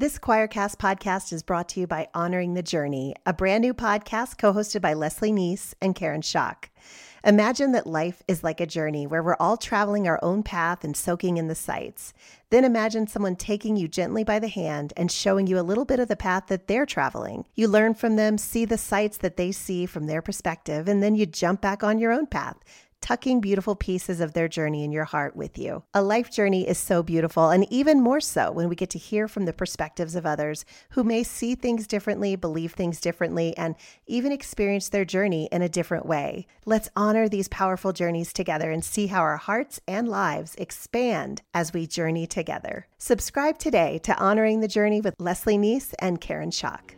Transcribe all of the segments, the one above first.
This Quoircast podcast is brought to you by Honoring the Journey, a brand new podcast co hosted by Leslie Neese and Karen Schock. Imagine that life is like a journey where we're all traveling our own path and soaking in the sights. Then imagine someone taking you gently by the hand and showing you a little bit of the path that they're traveling. You learn from them, see the sights that they see from their perspective, and then you jump back on your own path tucking beautiful pieces of their journey in your heart with you. A life journey is so beautiful, and even more so when we get to hear from the perspectives of others who may see things differently, believe things differently, and even experience their journey in a different way. Let's honor these powerful journeys together and see how our hearts and lives expand as we journey together. Subscribe today to Honoring the Journey with Leslie Neese and Karen Schock.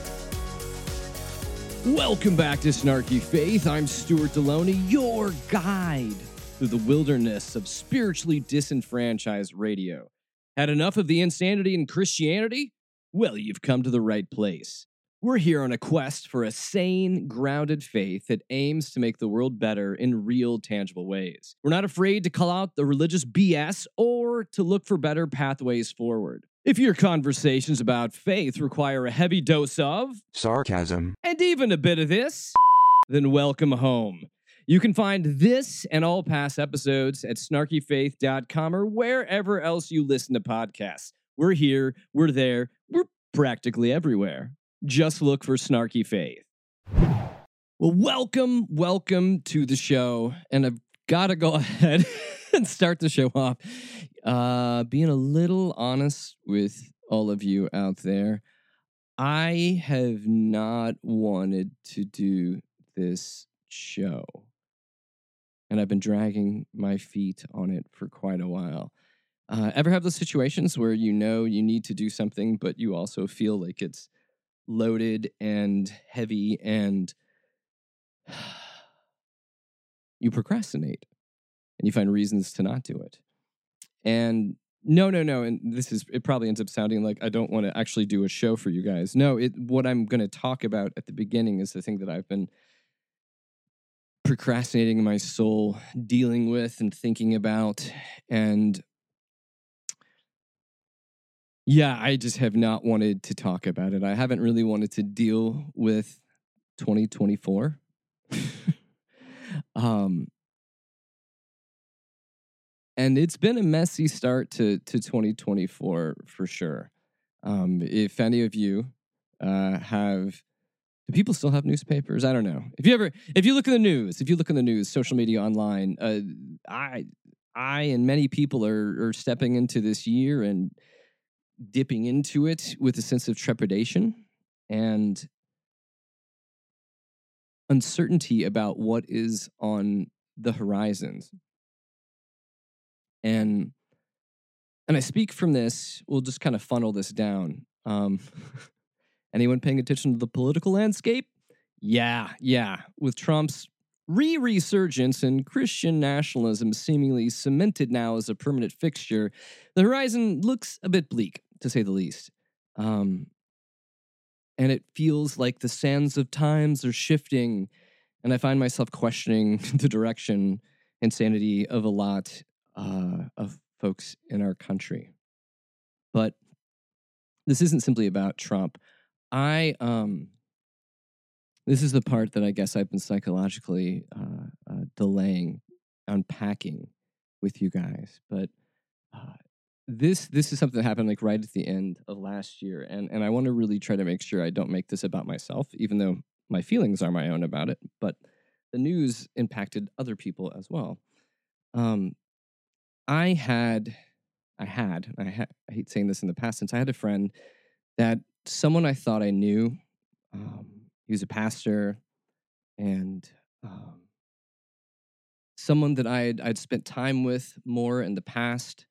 Welcome back to Snarky Faith. I'm Stuart Delony, your guide through the wilderness of spiritually disenfranchised radio. Had enough of the insanity in Christianity? Well, you've come to the right place. We're here on a quest for a sane, grounded faith that aims to make the world better in real, tangible ways. We're not afraid to call out the religious BS or to look for better pathways forward. If your conversations about faith require a heavy dose of sarcasm, and even a bit of this, then welcome home. You can find this and all past episodes at snarkyfaith.com or wherever else you listen to podcasts. We're here, we're there, we're practically everywhere. Just look for Snarky Faith. Well, welcome, welcome to the show. And I've got to go ahead and start the show off uh, being a little honest with all of you out there. I have not wanted to do this show. And I've been dragging my feet on it for quite a while. Uh, ever have those situations where you know you need to do something, but you also feel like it's loaded and heavy and you procrastinate and you find reasons to not do it? And no, no, no. And this is, it probably ends up sounding like I don't want to actually do a show for you guys. No, it, what I'm going to talk about at the beginning is the thing that I've been procrastinating in my soul, dealing with and thinking about. And yeah, I just have not wanted to talk about it. I haven't really wanted to deal with 2024. um, and it's been a messy start to to 2024 for sure. Um, if any of you uh, have, do people still have newspapers? I don't know. If you ever, if you look in the news, if you look in the news, social media, online, uh, I, I, and many people are are stepping into this year and dipping into it with a sense of trepidation and uncertainty about what is on the horizons and and I speak from this. We'll just kind of funnel this down. Um, anyone paying attention to the political landscape? Yeah, yeah. With Trump's re resurgence and Christian nationalism seemingly cemented now as a permanent fixture, the horizon looks a bit bleak, to say the least. Um, and it feels like the sands of times are shifting, and I find myself questioning the direction and sanity of a lot uh, of folks in our country. But this isn't simply about Trump. I um, this is the part that I guess I've been psychologically uh, uh, delaying unpacking with you guys. But uh, this this is something that happened like right at the end of last year, and and I want to really try to make sure I don't make this about myself, even though my feelings are my own about it. But the news impacted other people as well. Um, I had, I had, I, ha- I hate saying this in the past since I had a friend that someone I thought I knew, um, he was a pastor and um, someone that I'd, I'd spent time with more in the past.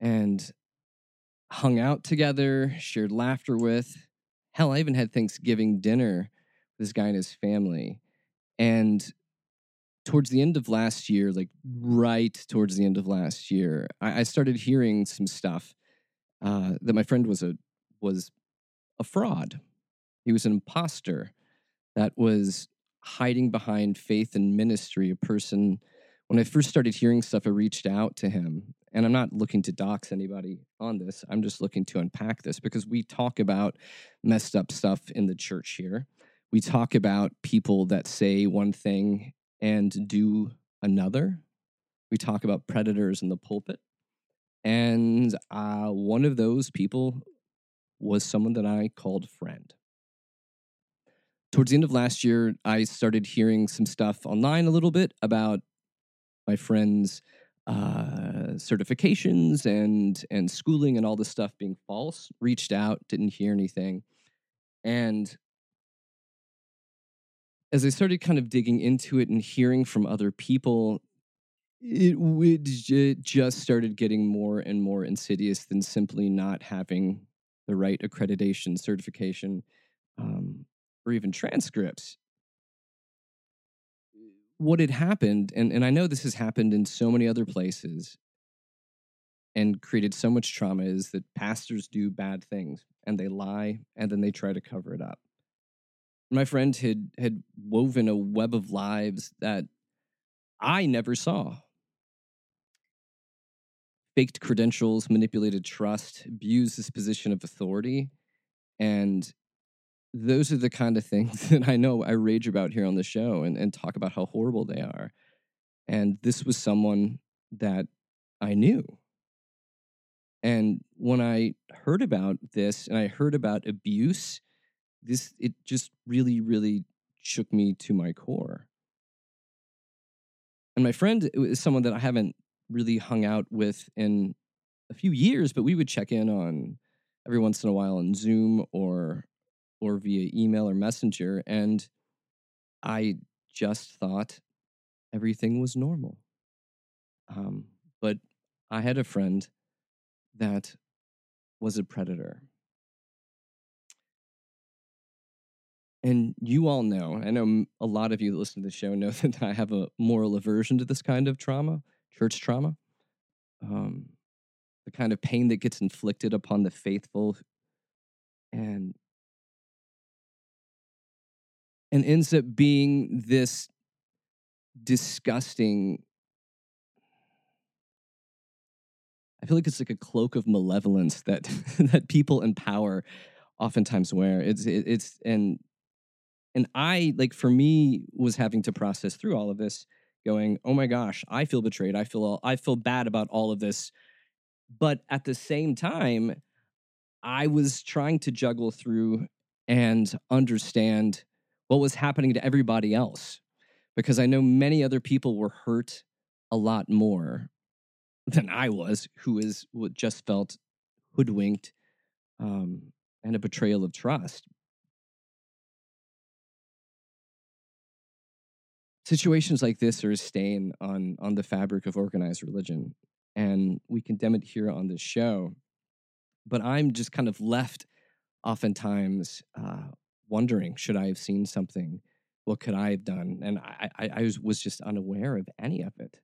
And hung out together, shared laughter with. Hell, I even had Thanksgiving dinner with this guy and his family. And towards the end of last year, like right towards the end of last year, I, I started hearing some stuff uh, that my friend was a was a fraud. He was an imposter that was hiding behind faith and ministry. A person. When I first started hearing stuff, I reached out to him, and I'm not looking to dox anybody on this. I'm just looking to unpack this because we talk about messed up stuff in the church here. We talk about people that say one thing and do another. We talk about predators in the pulpit. And uh, one of those people was someone that I called friend. Towards the end of last year, I started hearing some stuff online a little bit about my friend's uh, certifications and and schooling and all this stuff being false. Reached out, didn't hear anything, and as I started kind of digging into it and hearing from other people, it, it just started getting more and more insidious than simply not having the right accreditation, certification, um, or even transcripts. What had happened, and, and I know this has happened in so many other places and created so much trauma, is that pastors do bad things and they lie and then they try to cover it up my friend had had woven a web of lives that I never saw. Faked credentials, manipulated trust, abused his position of authority. And those are the kind of things that I know I rage about here on the show and, and talk about how horrible they are. And this was someone that I knew. And when I heard about this and I heard about abuse this it just really really shook me to my core. And my friend is someone that i haven't really hung out with in a few years but we would check in on every once in a while on zoom or or via email or messenger and i just thought everything was normal. Um, but i had a friend that was a predator And you all know, I know a lot of you that listen to the show know that I have a moral aversion to this kind of trauma, church trauma, um, the kind of pain that gets inflicted upon the faithful, and and ends up being this disgusting. I feel like it's like a cloak of malevolence that that people in power oftentimes wear. It's it, it's and and I, like, for me, was having to process through all of this, going, oh my gosh, I feel betrayed. I feel, all, I feel bad about all of this. But at the same time, I was trying to juggle through and understand what was happening to everybody else because I know many other people were hurt a lot more than I was, who is what just felt hoodwinked um, and a betrayal of trust. situations like this are a stain on on the fabric of organized religion and we condemn it here on this show but i'm just kind of left oftentimes uh, wondering should i have seen something? What could i have done? And i i, I was, was just unaware of any of it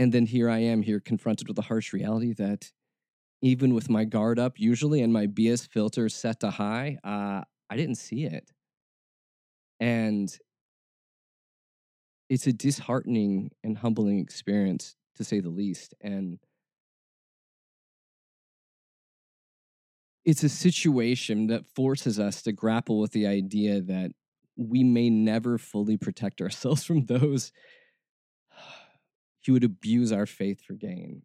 and then here i am here confronted with the harsh reality that even with my guard up usually and my bs filter set to high uh, i didn't see it and it's a disheartening and humbling experience, to say the least. And it's a situation that forces us to grapple with the idea that we may never fully protect ourselves from those who would abuse our faith for gain.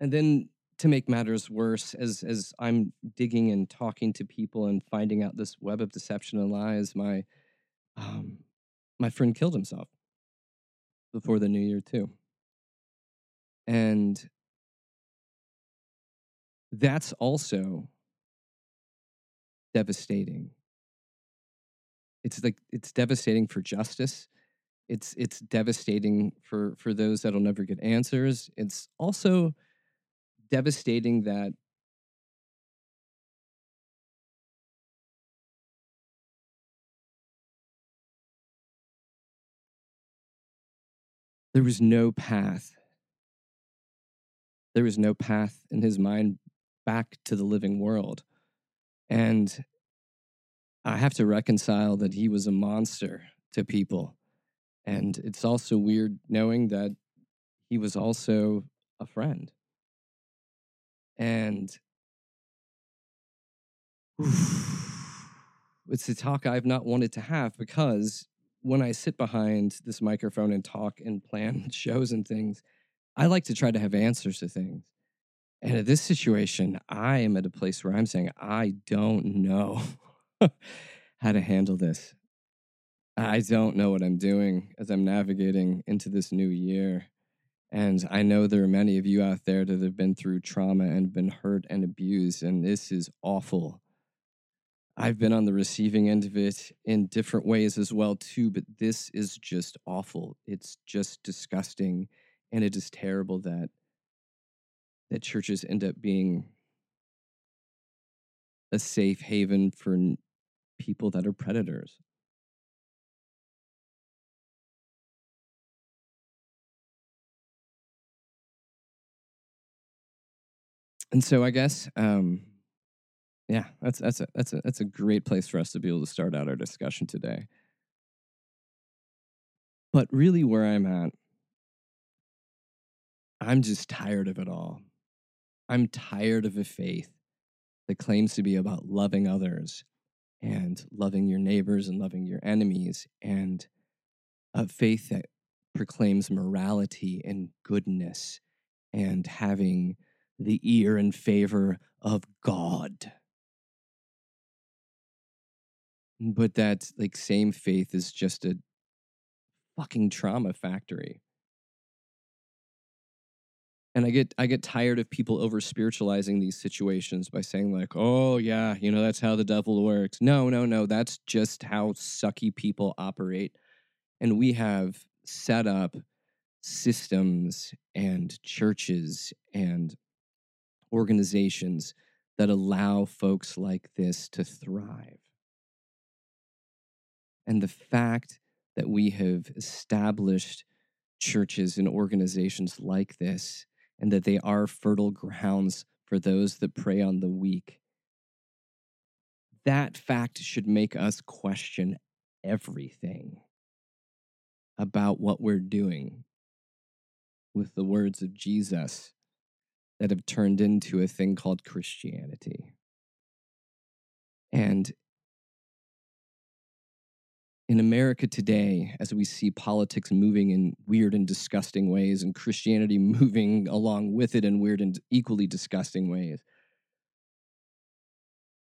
And then to make matters worse, as as I'm digging and talking to people and finding out this web of deception and lies, my um, my friend killed himself before the new year too, and that's also devastating. It's like it's devastating for justice. It's it's devastating for for those that'll never get answers. It's also devastating that there was no path. There was no path in his mind back to the living world. And I have to reconcile that he was a monster to people. And it's also weird knowing that he was also a friend. And it's a talk I've not wanted to have because when I sit behind this microphone and talk and plan shows and things, I like to try to have answers to things. And in this situation, I am at a place where I'm saying, I don't know how to handle this. I don't know what I'm doing as I'm navigating into this new year. And I know there are many of you out there that have been through trauma and been hurt and abused, and this is awful. I've been on the receiving end of it in different ways as well too, but this is just awful. It's just disgusting and it is terrible that that churches end up being a safe haven for people that are predators. And so I guess um yeah, that's that's a that's a that's a great place for us to be able to start out our discussion today. But really where I'm at I'm just tired of it all. I'm tired of a faith that claims to be about loving others and loving your neighbors and loving your enemies, and a faith that proclaims morality and goodness and having the ear in favor of God. But that like same faith is just a fucking trauma factory. And i get i get tired of people over spiritualizing these situations by saying like oh yeah you know that's how the devil works. No no no that's just how sucky people operate. And we have set up systems and churches and organizations that allow folks like this to thrive and the fact that we have established churches and organizations like this and that they are fertile grounds for those that prey on the weak. That fact should make us question everything about what we're doing with the words of Jesus that have turned into a thing called Christianity. And in America today, as we see politics moving in weird and disgusting ways, and Christianity moving along with it in weird and equally disgusting ways,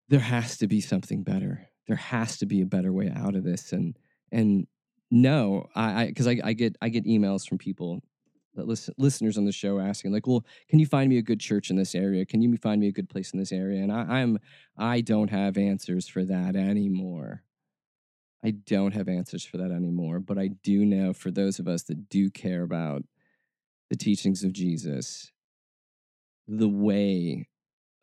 there has to be something better. There has to be a better way out of this. And and no, I because I, I, I get I get emails from people listen, listeners on the show asking like, well, can you find me a good church in this area? Can you find me a good place in this area? And I, I'm I don't have answers for that anymore. I don't have answers for that anymore, but I do know for those of us that do care about the teachings of Jesus, the way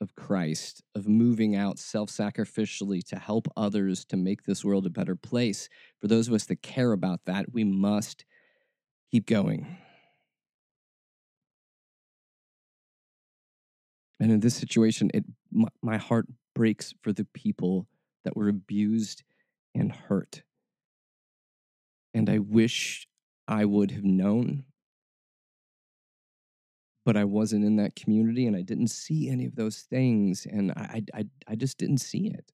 of Christ, of moving out self sacrificially to help others to make this world a better place, for those of us that care about that, we must keep going. And in this situation, it my, my heart breaks for the people that were abused and hurt. And I wish I would have known, but I wasn't in that community and I didn't see any of those things. And I, I, I just didn't see it.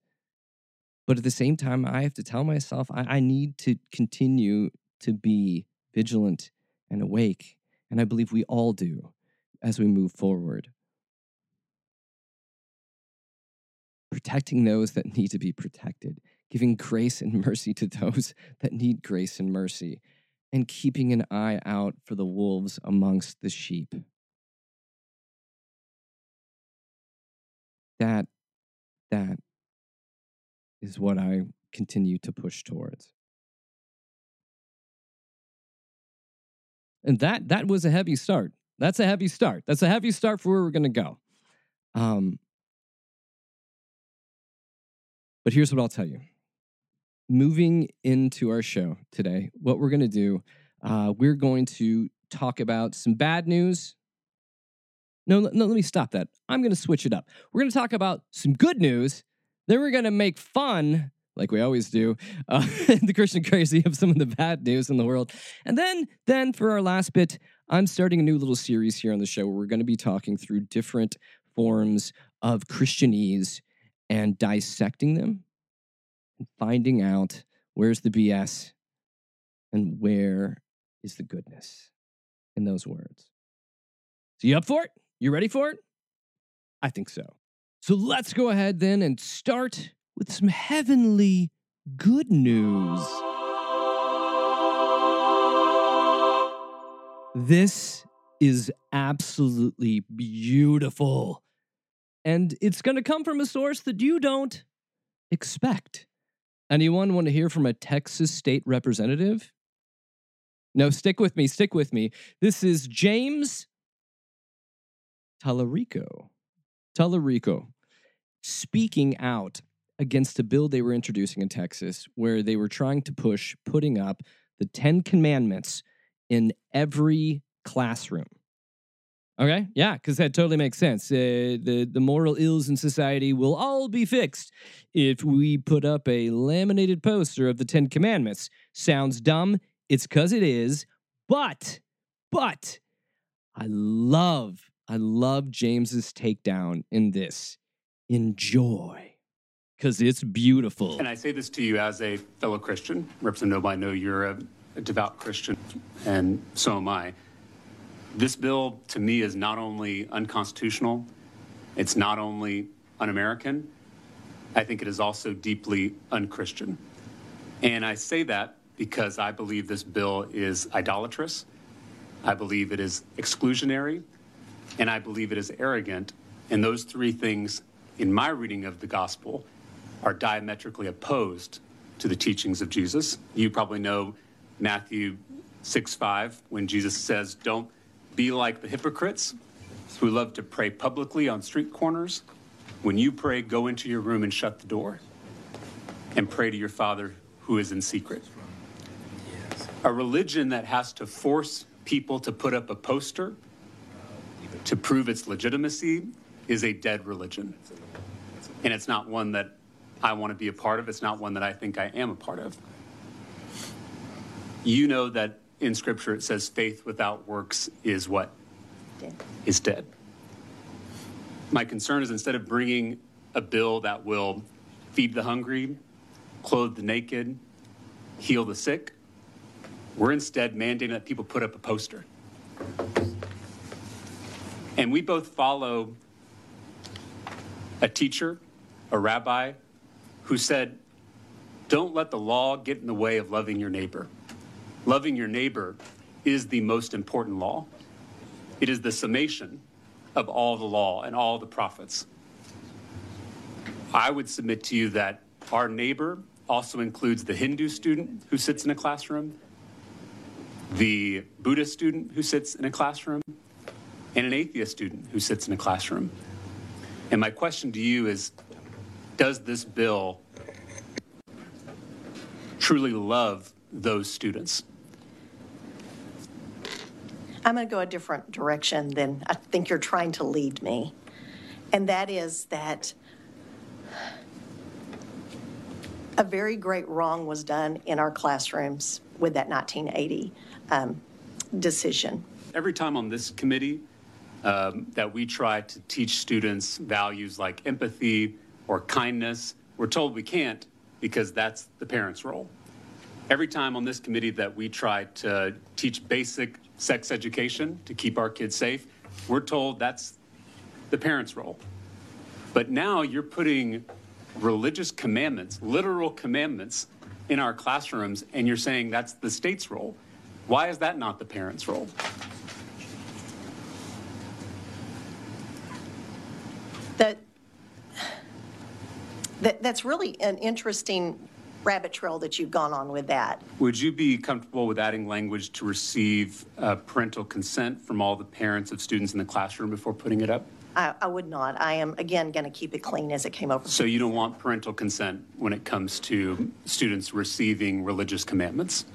But at the same time, I have to tell myself I, I need to continue to be vigilant and awake. And I believe we all do as we move forward. Protecting those that need to be protected giving grace and mercy to those that need grace and mercy, and keeping an eye out for the wolves amongst the sheep. That, that is what I continue to push towards. And that that was a heavy start. That's a heavy start. That's a heavy start for where we're going to go. Um, but here's what I'll tell you. Moving into our show today, what we're going to do, uh, we're going to talk about some bad news. No, no, let me stop that. I'm going to switch it up. We're going to talk about some good news. Then we're going to make fun, like we always do, uh, the Christian crazy of some of the bad news in the world. And then, then for our last bit, I'm starting a new little series here on the show where we're going to be talking through different forms of Christianese and dissecting them and finding out where's the BS and where is the goodness in those words. So, you up for it? You ready for it? I think so. So, let's go ahead then and start with some heavenly good news. This is absolutely beautiful. And it's going to come from a source that you don't expect. Anyone want to hear from a Texas state representative? No, stick with me, stick with me. This is James Talarico. Talarico speaking out against a bill they were introducing in Texas where they were trying to push putting up the 10 commandments in every classroom. Okay, yeah, because that totally makes sense. Uh, the the moral ills in society will all be fixed if we put up a laminated poster of the Ten Commandments. Sounds dumb. It's because it is, but but I love I love James's takedown in this. Enjoy, because it's beautiful. And I say this to you as a fellow Christian. Representative I know you're a, a devout Christian, and so am I. This bill, to me, is not only unconstitutional, it's not only un American, I think it is also deeply unchristian. And I say that because I believe this bill is idolatrous, I believe it is exclusionary, and I believe it is arrogant. And those three things, in my reading of the gospel, are diametrically opposed to the teachings of Jesus. You probably know Matthew 6 5, when Jesus says, Don't be like the hypocrites who love to pray publicly on street corners. When you pray, go into your room and shut the door and pray to your Father who is in secret. A religion that has to force people to put up a poster to prove its legitimacy is a dead religion. And it's not one that I want to be a part of. It's not one that I think I am a part of. You know that in Scripture it says faith without works is what? Dead. Is dead. My concern is instead of bringing a bill that will feed the hungry, clothe the naked, heal the sick, we're instead mandating that people put up a poster. And we both follow a teacher, a rabbi, who said, Don't let the law get in the way of loving your neighbor. Loving your neighbor is the most important law. It is the summation of all the law and all the prophets. I would submit to you that our neighbor also includes the Hindu student who sits in a classroom, the Buddhist student who sits in a classroom, and an atheist student who sits in a classroom. And my question to you is Does this bill truly love those students? I'm going to go a different direction than I think you're trying to lead me. And that is that a very great wrong was done in our classrooms with that 1980 um, decision. Every time on this committee um, that we try to teach students values like empathy or kindness, we're told we can't because that's the parents' role. Every time on this committee that we try to teach basic sex education to keep our kids safe, we're told that's the parents' role. But now you're putting religious commandments, literal commandments, in our classrooms, and you're saying that's the state's role. Why is that not the parents' role? That, that that's really an interesting rabbit trail that you've gone on with that. Would you be comfortable with adding language to receive uh, parental consent from all the parents of students in the classroom before putting it up? I, I would not. I am, again, going to keep it clean as it came over. So you don't want parental consent when it comes to students receiving religious commandments?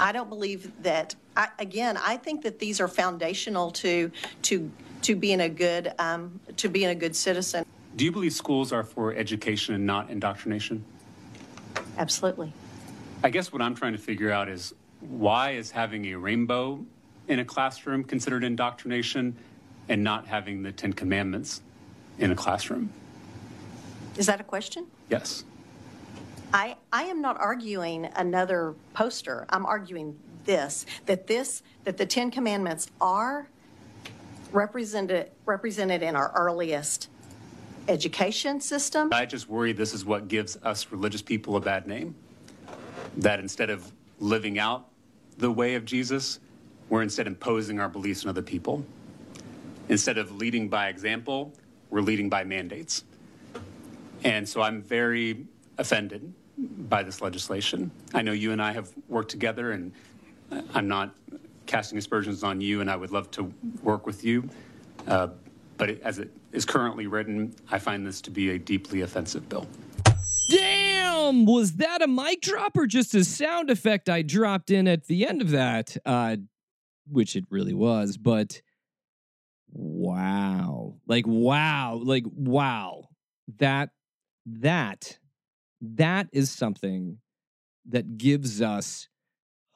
I don't believe that, I, again, I think that these are foundational to, to, to being a good, um, to being a good citizen. Do you believe schools are for education and not indoctrination? Absolutely. I guess what I'm trying to figure out is why is having a rainbow in a classroom considered indoctrination and not having the Ten Commandments in a classroom? Is that a question? Yes. I, I am not arguing another poster. I'm arguing this, that this, that the Ten Commandments are represented, represented in our earliest education system. I just worry this is what gives us religious people a bad name. That instead of living out the way of Jesus, we're instead imposing our beliefs on other people. Instead of leading by example, we're leading by mandates. And so I'm very offended by this legislation. I know you and I have worked together, and I'm not casting aspersions on you, and I would love to work with you. Uh, but as it is currently written, I find this to be a deeply offensive bill. Damn! Was that a mic drop or just a sound effect I dropped in at the end of that? Uh, which it really was, but wow. Like, wow. Like, wow. That, that, that is something that gives us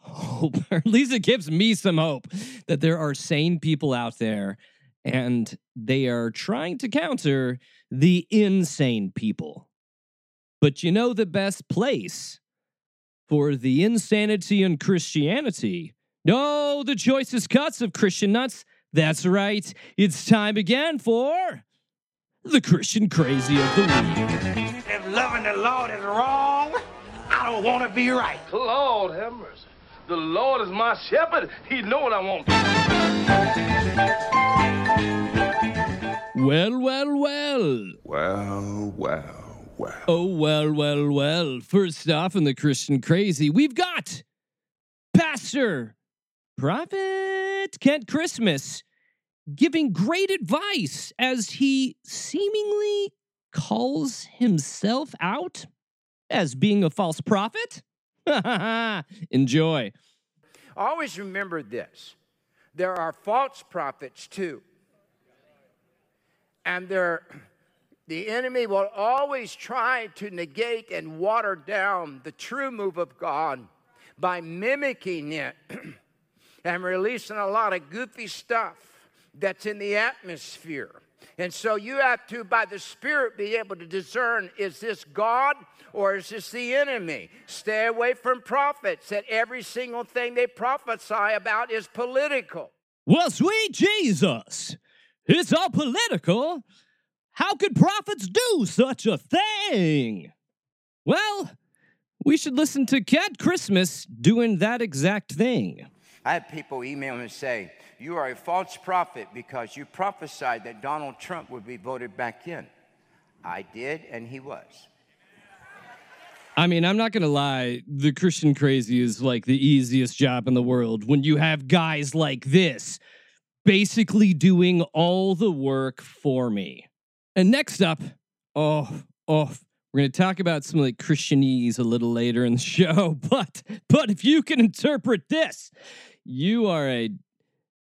hope, or at least it gives me some hope that there are sane people out there and they are trying to counter the insane people. But you know the best place for the insanity in Christianity? No, the choicest cuts of Christian nuts. That's right. It's time again for the Christian crazy of the week. If loving the Lord is wrong, I don't want to be right. Lord have mercy. The Lord is my shepherd. He know what I want. Well, well, well. Well, well, well. Oh, well, well, well. First off, in the Christian Crazy, we've got Pastor Prophet Kent Christmas giving great advice as he seemingly calls himself out as being a false prophet. Enjoy. Always remember this there are false prophets too. And the enemy will always try to negate and water down the true move of God by mimicking it and releasing a lot of goofy stuff that's in the atmosphere. And so you have to, by the Spirit, be able to discern is this God or is this the enemy? Stay away from prophets, that every single thing they prophesy about is political. Well, sweet Jesus, it's all political. How could prophets do such a thing? Well, we should listen to Kent Christmas doing that exact thing. I have people email me and say, You are a false prophet because you prophesied that Donald Trump would be voted back in. I did, and he was. I mean, I'm not going to lie. The Christian crazy is like the easiest job in the world when you have guys like this basically doing all the work for me. And next up, oh, oh, we're going to talk about some of like Christianese a little later in the show, but but if you can interpret this, you are a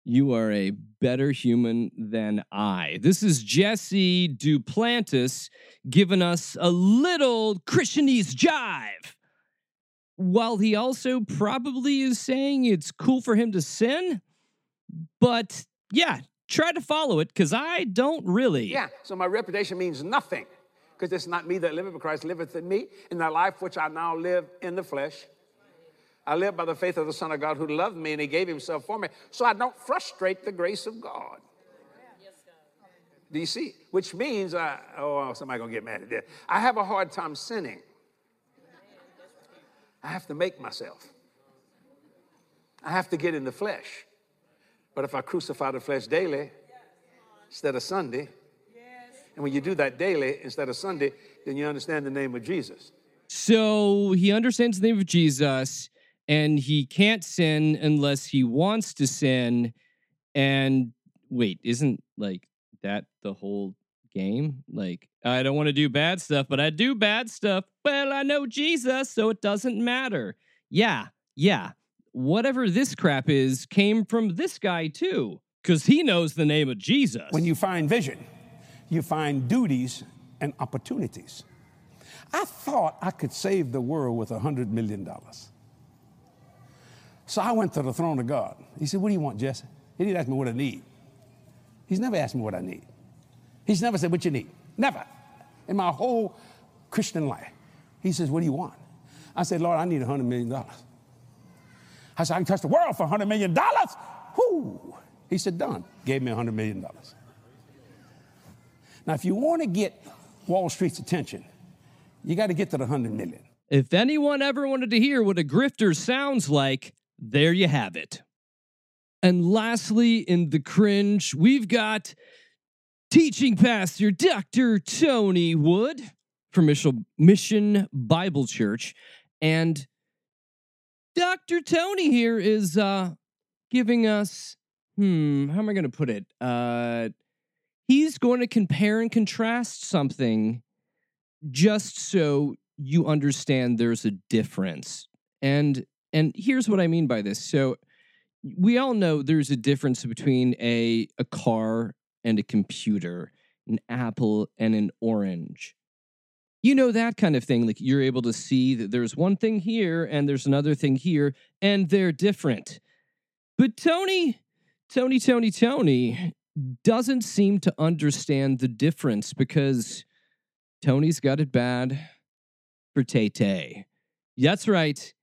you are a better human than I. This is Jesse Duplantis giving us a little Christianese jive. While he also probably is saying it's cool for him to sin, but yeah, try to follow it because I don't really. Yeah, so my reputation means nothing because it's not me that liveth, but Christ liveth in me. In the life which I now live in the flesh, I live by the faith of the Son of God who loved me and he gave himself for me. So I don't frustrate the grace of God. Do you see? Which means, I, oh, somebody gonna get mad at that. I have a hard time sinning. I have to make myself. I have to get in the flesh. But if I crucify the flesh daily instead of Sunday, and when you do that daily instead of Sunday, then you understand the name of Jesus. So he understands the name of Jesus and he can't sin unless he wants to sin. And wait, isn't like that the whole game? Like, I don't want to do bad stuff, but I do bad stuff. Well, I know Jesus, so it doesn't matter. Yeah, yeah. Whatever this crap is came from this guy too, because he knows the name of Jesus. When you find vision, you find duties and opportunities. I thought I could save the world with a $100 million. So I went to the throne of God. He said, What do you want, Jesse? He didn't ask me what I need. He's never asked me what I need. He's never said, What you need? Never. In my whole Christian life. He says, What do you want? I said, Lord, I need $100 million. I said, I can touch the world for $100 million. Whoo! He said, Done. Gave me $100 million. Now, if you want to get Wall Street's attention, you got to get to the 100 million. If anyone ever wanted to hear what a grifter sounds like, there you have it. And lastly, in the cringe, we've got teaching pastor Dr. Tony Wood from Mission Bible Church. And Dr. Tony here is uh, giving us, hmm, how am I going to put it? Uh, he's going to compare and contrast something just so you understand there's a difference. And and here's what I mean by this. So we all know there's a difference between a a car and a computer, an apple and an orange. You know that kind of thing like you're able to see that there's one thing here and there's another thing here and they're different. But Tony, Tony, Tony, Tony doesn't seem to understand the difference because Tony's got it bad for Tay Tay. That's right.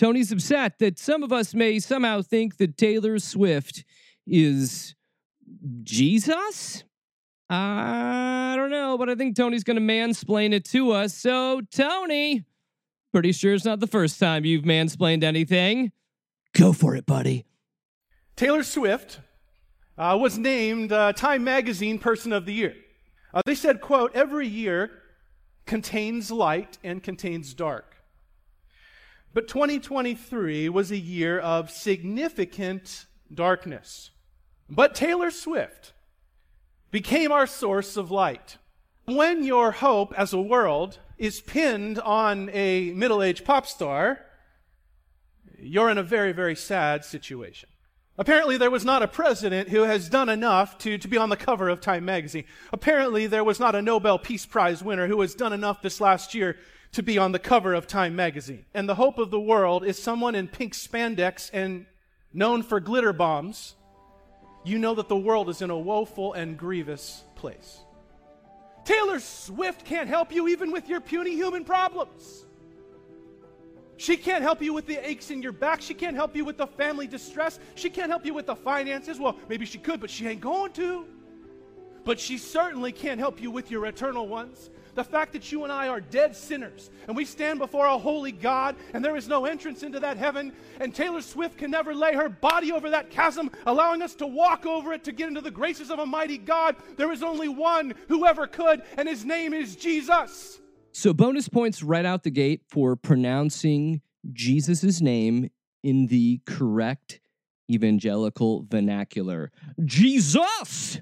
Tony's upset that some of us may somehow think that Taylor Swift is Jesus? I don't know, but I think Tony's going to mansplain it to us. So, Tony, pretty sure it's not the first time you've mansplained anything. Go for it, buddy. Taylor Swift uh, was named uh, Time Magazine Person of the Year. Uh, they said, quote, every year contains light and contains dark. But 2023 was a year of significant darkness. But Taylor Swift became our source of light. When your hope as a world is pinned on a middle aged pop star, you're in a very, very sad situation. Apparently, there was not a president who has done enough to, to be on the cover of Time magazine. Apparently, there was not a Nobel Peace Prize winner who has done enough this last year to be on the cover of Time magazine. And the hope of the world is someone in pink spandex and known for glitter bombs. You know that the world is in a woeful and grievous place. Taylor Swift can't help you even with your puny human problems. She can't help you with the aches in your back. She can't help you with the family distress. She can't help you with the finances. Well, maybe she could, but she ain't going to. But she certainly can't help you with your eternal ones. The fact that you and I are dead sinners and we stand before a holy God and there is no entrance into that heaven, and Taylor Swift can never lay her body over that chasm, allowing us to walk over it to get into the graces of a mighty God. There is only one who ever could, and his name is Jesus. So, bonus points right out the gate for pronouncing Jesus' name in the correct evangelical vernacular. Jesus!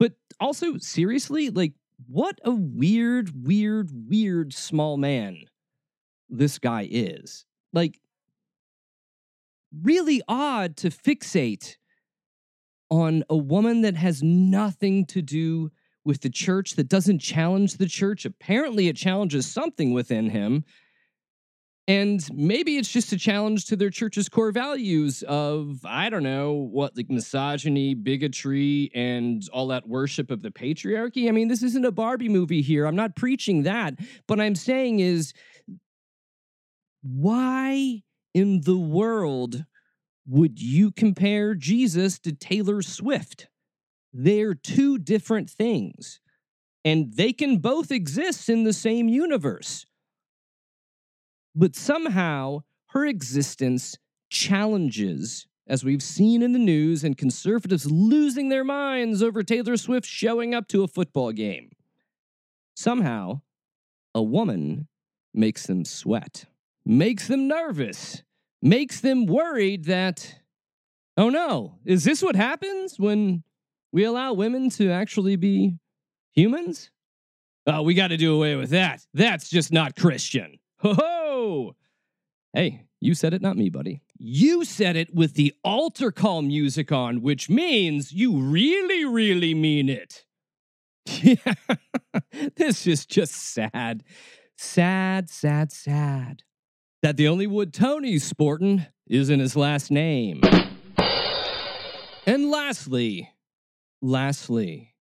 But also, seriously, like, what a weird, weird, weird small man this guy is. Like, really odd to fixate on a woman that has nothing to do with the church that doesn't challenge the church. Apparently, it challenges something within him. And maybe it's just a challenge to their church's core values of, I don't know, what, like misogyny, bigotry, and all that worship of the patriarchy. I mean, this isn't a Barbie movie here. I'm not preaching that. But I'm saying is, why in the world would you compare Jesus to Taylor Swift? They're two different things, and they can both exist in the same universe. But somehow her existence challenges, as we've seen in the news, and conservatives losing their minds over Taylor Swift showing up to a football game. Somehow, a woman makes them sweat, makes them nervous, makes them worried that, oh no, is this what happens when we allow women to actually be humans? Oh, we got to do away with that. That's just not Christian. Ho! Hey, you said it, not me, buddy. You said it with the altar call music on, which means you really, really mean it. Yeah, this is just sad. Sad, sad, sad. That the only wood Tony's sporting is in his last name. And lastly, lastly,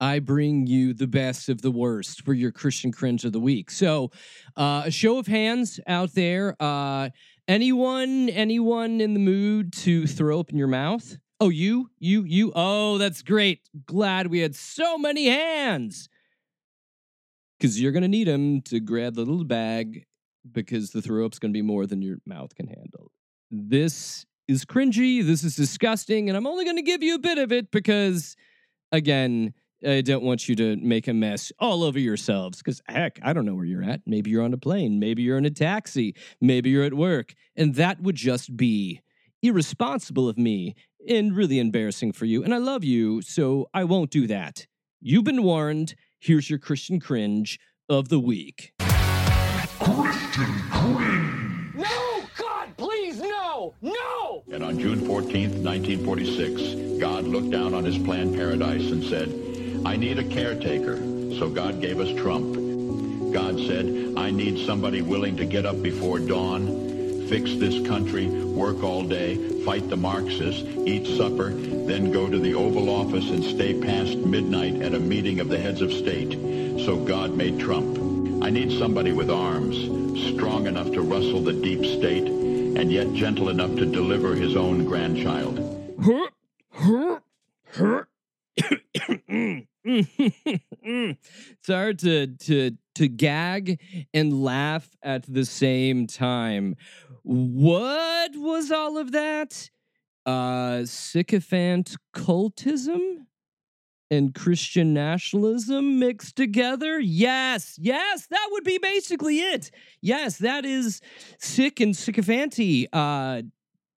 I bring you the best of the worst for your Christian cringe of the week. So, uh, a show of hands out there. Uh, anyone, anyone in the mood to throw up in your mouth? Oh, you, you, you. Oh, that's great. Glad we had so many hands. Because you're going to need them to grab the little bag because the throw up's going to be more than your mouth can handle. This is cringy. This is disgusting. And I'm only going to give you a bit of it because, again, I don't want you to make a mess all over yourselves because, heck, I don't know where you're at. Maybe you're on a plane. Maybe you're in a taxi. Maybe you're at work. And that would just be irresponsible of me and really embarrassing for you. And I love you, so I won't do that. You've been warned. Here's your Christian cringe of the week. Christian cringe. No, God, please, no, no. And on June 14th, 1946, God looked down on his planned paradise and said, I need a caretaker. So God gave us Trump. God said, I need somebody willing to get up before dawn, fix this country, work all day, fight the Marxists, eat supper, then go to the Oval Office and stay past midnight at a meeting of the heads of state. So God made Trump. I need somebody with arms, strong enough to rustle the deep state, and yet gentle enough to deliver his own grandchild. Hard to to to gag and laugh at the same time. What was all of that? Uh sycophant cultism and Christian nationalism mixed together? Yes, yes, that would be basically it. Yes, that is sick and sycophanty. Uh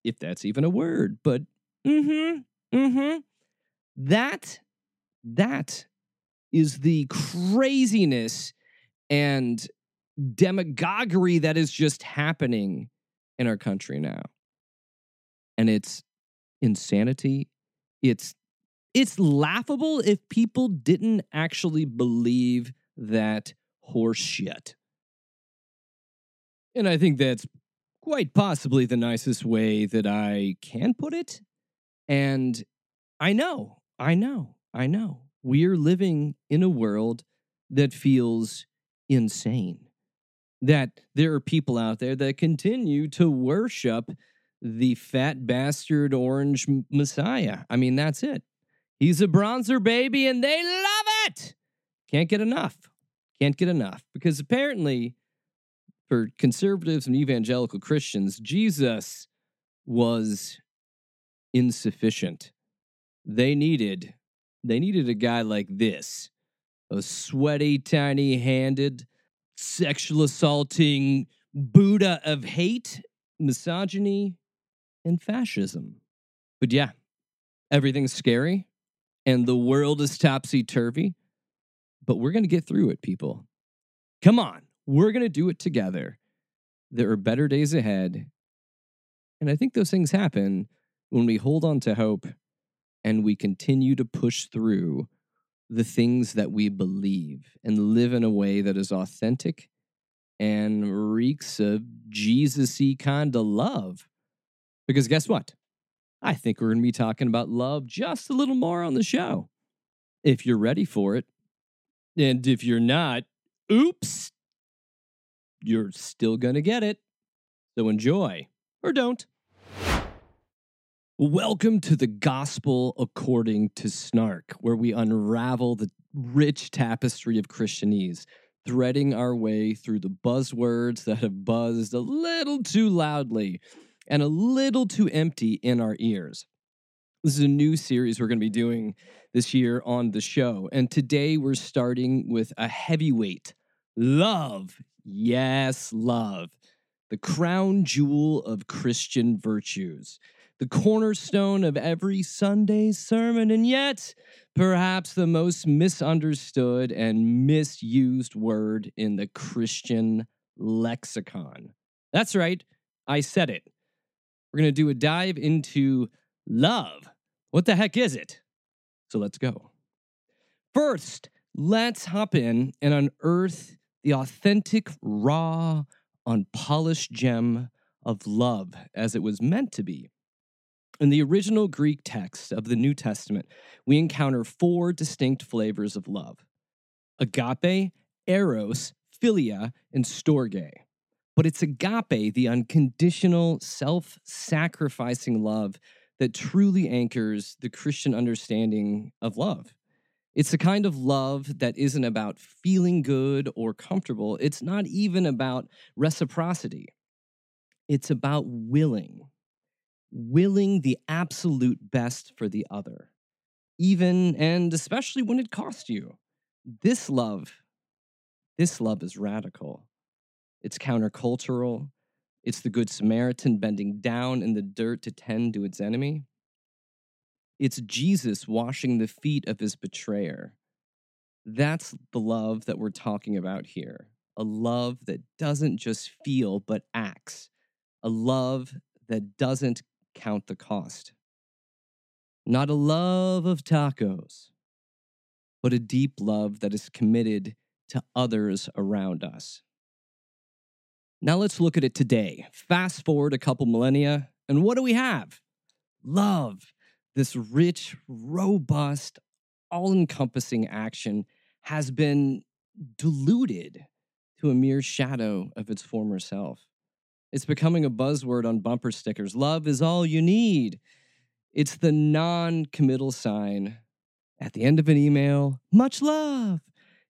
if that's even a word, but mm-hmm. Mm-hmm. That that is the craziness and demagoguery that is just happening in our country now. And it's insanity. It's it's laughable if people didn't actually believe that horse shit. And I think that's quite possibly the nicest way that I can put it. And I know, I know, I know. We're living in a world that feels insane. That there are people out there that continue to worship the fat bastard orange messiah. I mean, that's it. He's a bronzer baby and they love it. Can't get enough. Can't get enough. Because apparently, for conservatives and evangelical Christians, Jesus was insufficient. They needed they needed a guy like this. A sweaty, tiny handed, sexual assaulting Buddha of hate, misogyny, and fascism. But yeah, everything's scary and the world is topsy turvy, but we're going to get through it, people. Come on, we're going to do it together. There are better days ahead. And I think those things happen when we hold on to hope and we continue to push through the things that we believe and live in a way that is authentic and reeks of Jesus y kind of love. Because guess what? I think we're going to be talking about love just a little more on the show. If you're ready for it. And if you're not, oops, you're still going to get it. So enjoy or don't. Welcome to the Gospel According to Snark, where we unravel the rich tapestry of Christianese, threading our way through the buzzwords that have buzzed a little too loudly and a little too empty in our ears. This is a new series we're going to be doing this year on the show. And today we're starting with a heavyweight love. Yes, love. The crown jewel of Christian virtues. The cornerstone of every Sunday sermon, and yet perhaps the most misunderstood and misused word in the Christian lexicon. That's right, I said it. We're going to do a dive into love. What the heck is it? So let's go. First, let's hop in and unearth the authentic, raw, unpolished gem of love as it was meant to be. In the original Greek text of the New Testament, we encounter four distinct flavors of love agape, eros, philia, and storge. But it's agape, the unconditional, self sacrificing love that truly anchors the Christian understanding of love. It's the kind of love that isn't about feeling good or comfortable. It's not even about reciprocity. It's about willing, willing the absolute best for the other, even and especially when it costs you. This love, this love is radical. It's countercultural. It's the Good Samaritan bending down in the dirt to tend to its enemy. It's Jesus washing the feet of his betrayer. That's the love that we're talking about here. A love that doesn't just feel, but acts. A love that doesn't count the cost. Not a love of tacos, but a deep love that is committed to others around us. Now let's look at it today. Fast forward a couple millennia, and what do we have? Love this rich, robust, all encompassing action has been diluted to a mere shadow of its former self. It's becoming a buzzword on bumper stickers. Love is all you need. It's the non committal sign at the end of an email much love.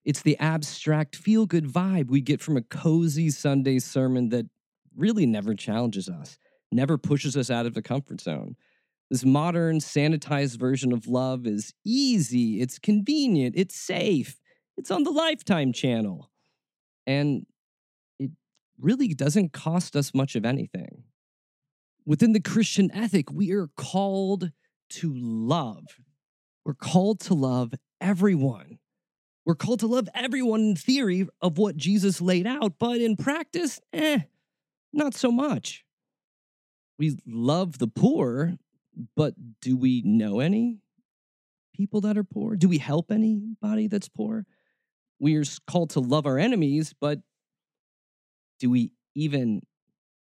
It's the abstract feel good vibe we get from a cozy Sunday sermon that really never challenges us, never pushes us out of the comfort zone. This modern, sanitized version of love is easy, it's convenient, it's safe, it's on the Lifetime channel. And really doesn't cost us much of anything. Within the Christian ethic, we are called to love. We're called to love everyone. We're called to love everyone in theory of what Jesus laid out, but in practice, eh, not so much. We love the poor, but do we know any people that are poor? Do we help anybody that's poor? We are called to love our enemies, but do we even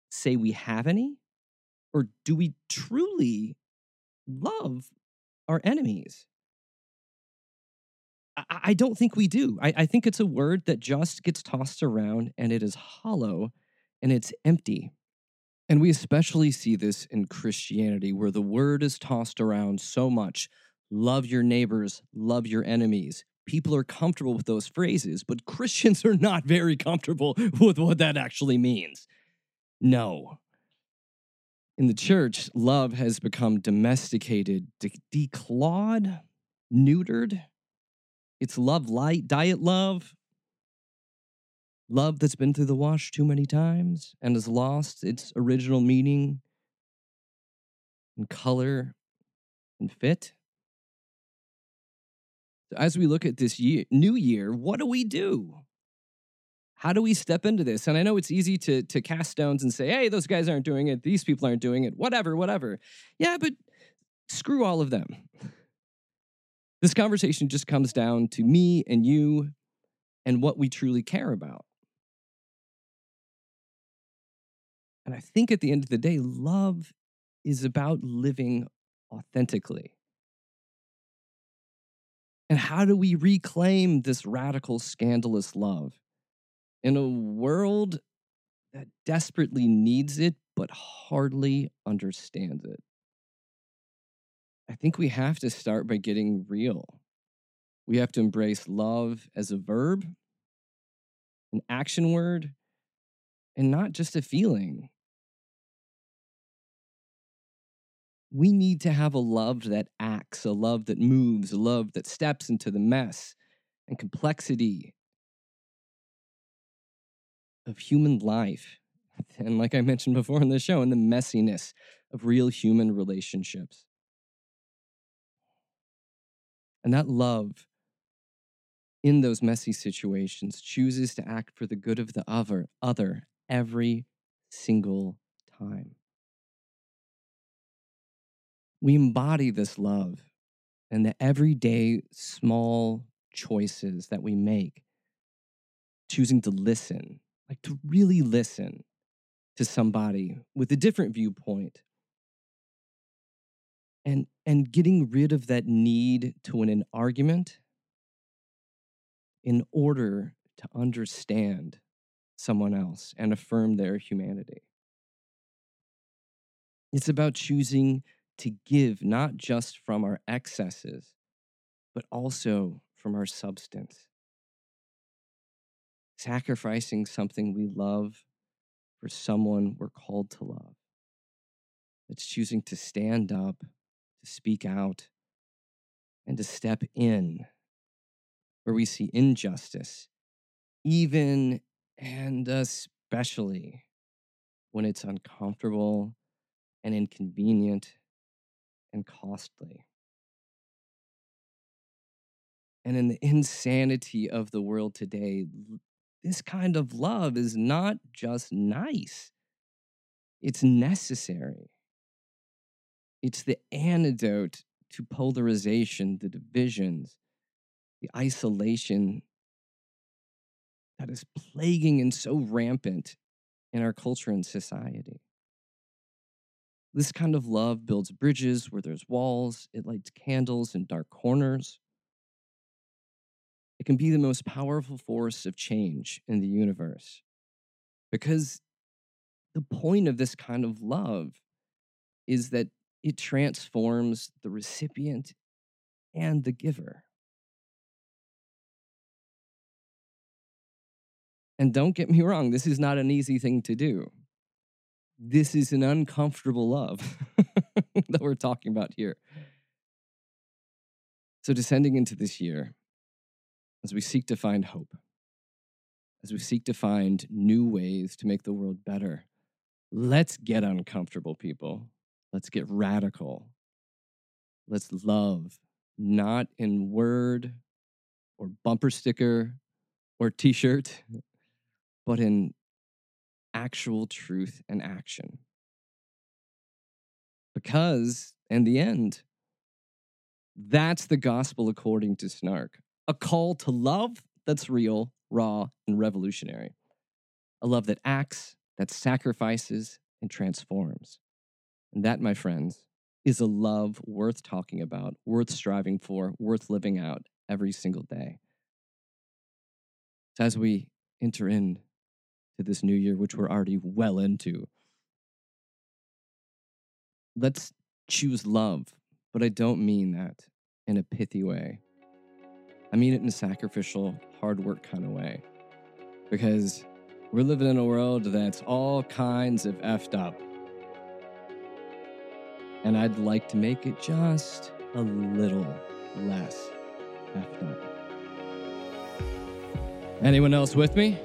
say we have any? Or do we truly love our enemies? I, don't think we do. I think it's a word that just gets tossed around and it is hollow and it's empty. And we especially see this in Christianity, where the word is tossed around so much love your neighbors, love your enemies. People are comfortable with those phrases, but Christians are not very comfortable with what that actually means. No. In the church, love has become domesticated, de- declawed, neutered. It's love light, diet love, love that's been through the wash too many times and has lost its original meaning and color and fit. As we look at this year, new year, what do we do? How do we step into this? And I know it's easy to, to cast stones and say, hey, those guys aren't doing it. These people aren't doing it. Whatever, whatever. Yeah, but screw all of them. This conversation just comes down to me and you and what we truly care about. And I think at the end of the day, love is about living authentically. And how do we reclaim this radical, scandalous love in a world that desperately needs it but hardly understands it? I think we have to start by getting real. We have to embrace love as a verb, an action word, and not just a feeling. We need to have a love that acts, a love that moves, a love that steps into the mess and complexity of human life. And like I mentioned before in the show, in the messiness of real human relationships. And that love in those messy situations chooses to act for the good of the other, other every single time. We embody this love and the everyday small choices that we make, choosing to listen, like to really listen to somebody with a different viewpoint. And, and getting rid of that need to win an argument in order to understand someone else and affirm their humanity. It's about choosing to give not just from our excesses, but also from our substance. Sacrificing something we love for someone we're called to love. It's choosing to stand up, to speak out, and to step in where we see injustice, even and especially when it's uncomfortable and inconvenient and costly. And in the insanity of the world today, this kind of love is not just nice, it's necessary. It's the antidote to polarization, the divisions, the isolation that is plaguing and so rampant in our culture and society. This kind of love builds bridges where there's walls, it lights candles in dark corners. It can be the most powerful force of change in the universe. Because the point of this kind of love is that it transforms the recipient and the giver. And don't get me wrong, this is not an easy thing to do this is an uncomfortable love that we're talking about here. So, descending into this year, as we seek to find hope, as we seek to find new ways to make the world better, let's get uncomfortable, people. Let's get radical. Let's love, not in word or bumper sticker or t shirt, but in actual truth and action. Because, in the end, that's the gospel according to Snark a call to love that's real, raw, and revolutionary. A love that acts, that sacrifices, and transforms. And that, my friends, is a love worth talking about, worth striving for, worth living out every single day. So as we enter in to this new year, which we're already well into. Let's choose love, but I don't mean that in a pithy way. I mean it in a sacrificial, hard work kind of way. Because we're living in a world that's all kinds of effed up. And I'd like to make it just a little less effed up. Anyone else with me?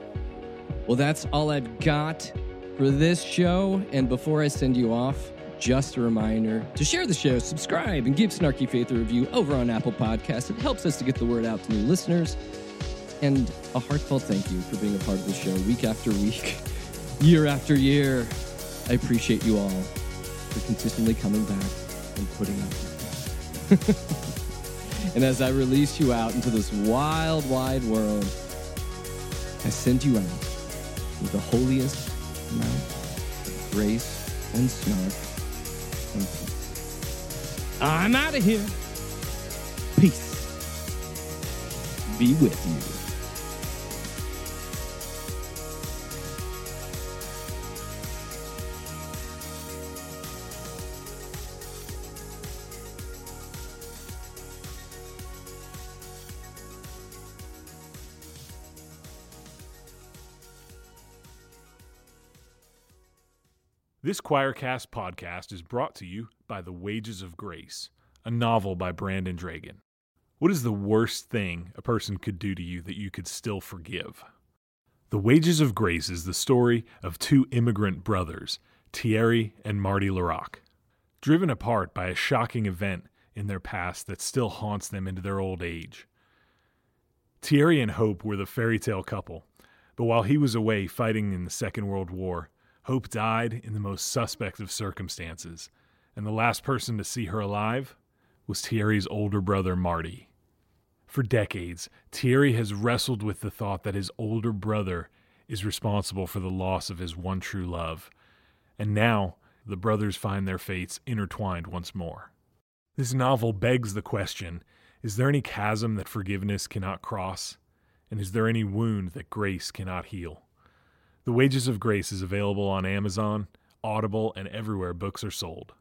Well, that's all I've got for this show. And before I send you off, just a reminder to share the show, subscribe, and give Snarky Faith a review over on Apple Podcasts. It helps us to get the word out to new listeners. And a heartfelt thank you for being a part of the show week after week, year after year. I appreciate you all for consistently coming back and putting up. With me. and as I release you out into this wild, wide world, I send you out with the holiest amount of grace and snark and peace. I'm out of here. Peace be with you. This Quoircast podcast is brought to you by The Wages of Grace, a novel by Brandon Dragon. What is the worst thing a person could do to you that you could still forgive? The Wages of Grace is the story of two immigrant brothers, Thierry and Marty Larocque. Driven apart by a shocking event in their past that still haunts them into their old age. Thierry and Hope were the fairy tale couple, but while he was away fighting in the Second World War, Hope died in the most suspect of circumstances, and the last person to see her alive was Thierry's older brother, Marty. For decades, Thierry has wrestled with the thought that his older brother is responsible for the loss of his one true love, and now the brothers find their fates intertwined once more. This novel begs the question is there any chasm that forgiveness cannot cross? And is there any wound that grace cannot heal? The Wages of Grace is available on Amazon, Audible, and everywhere books are sold.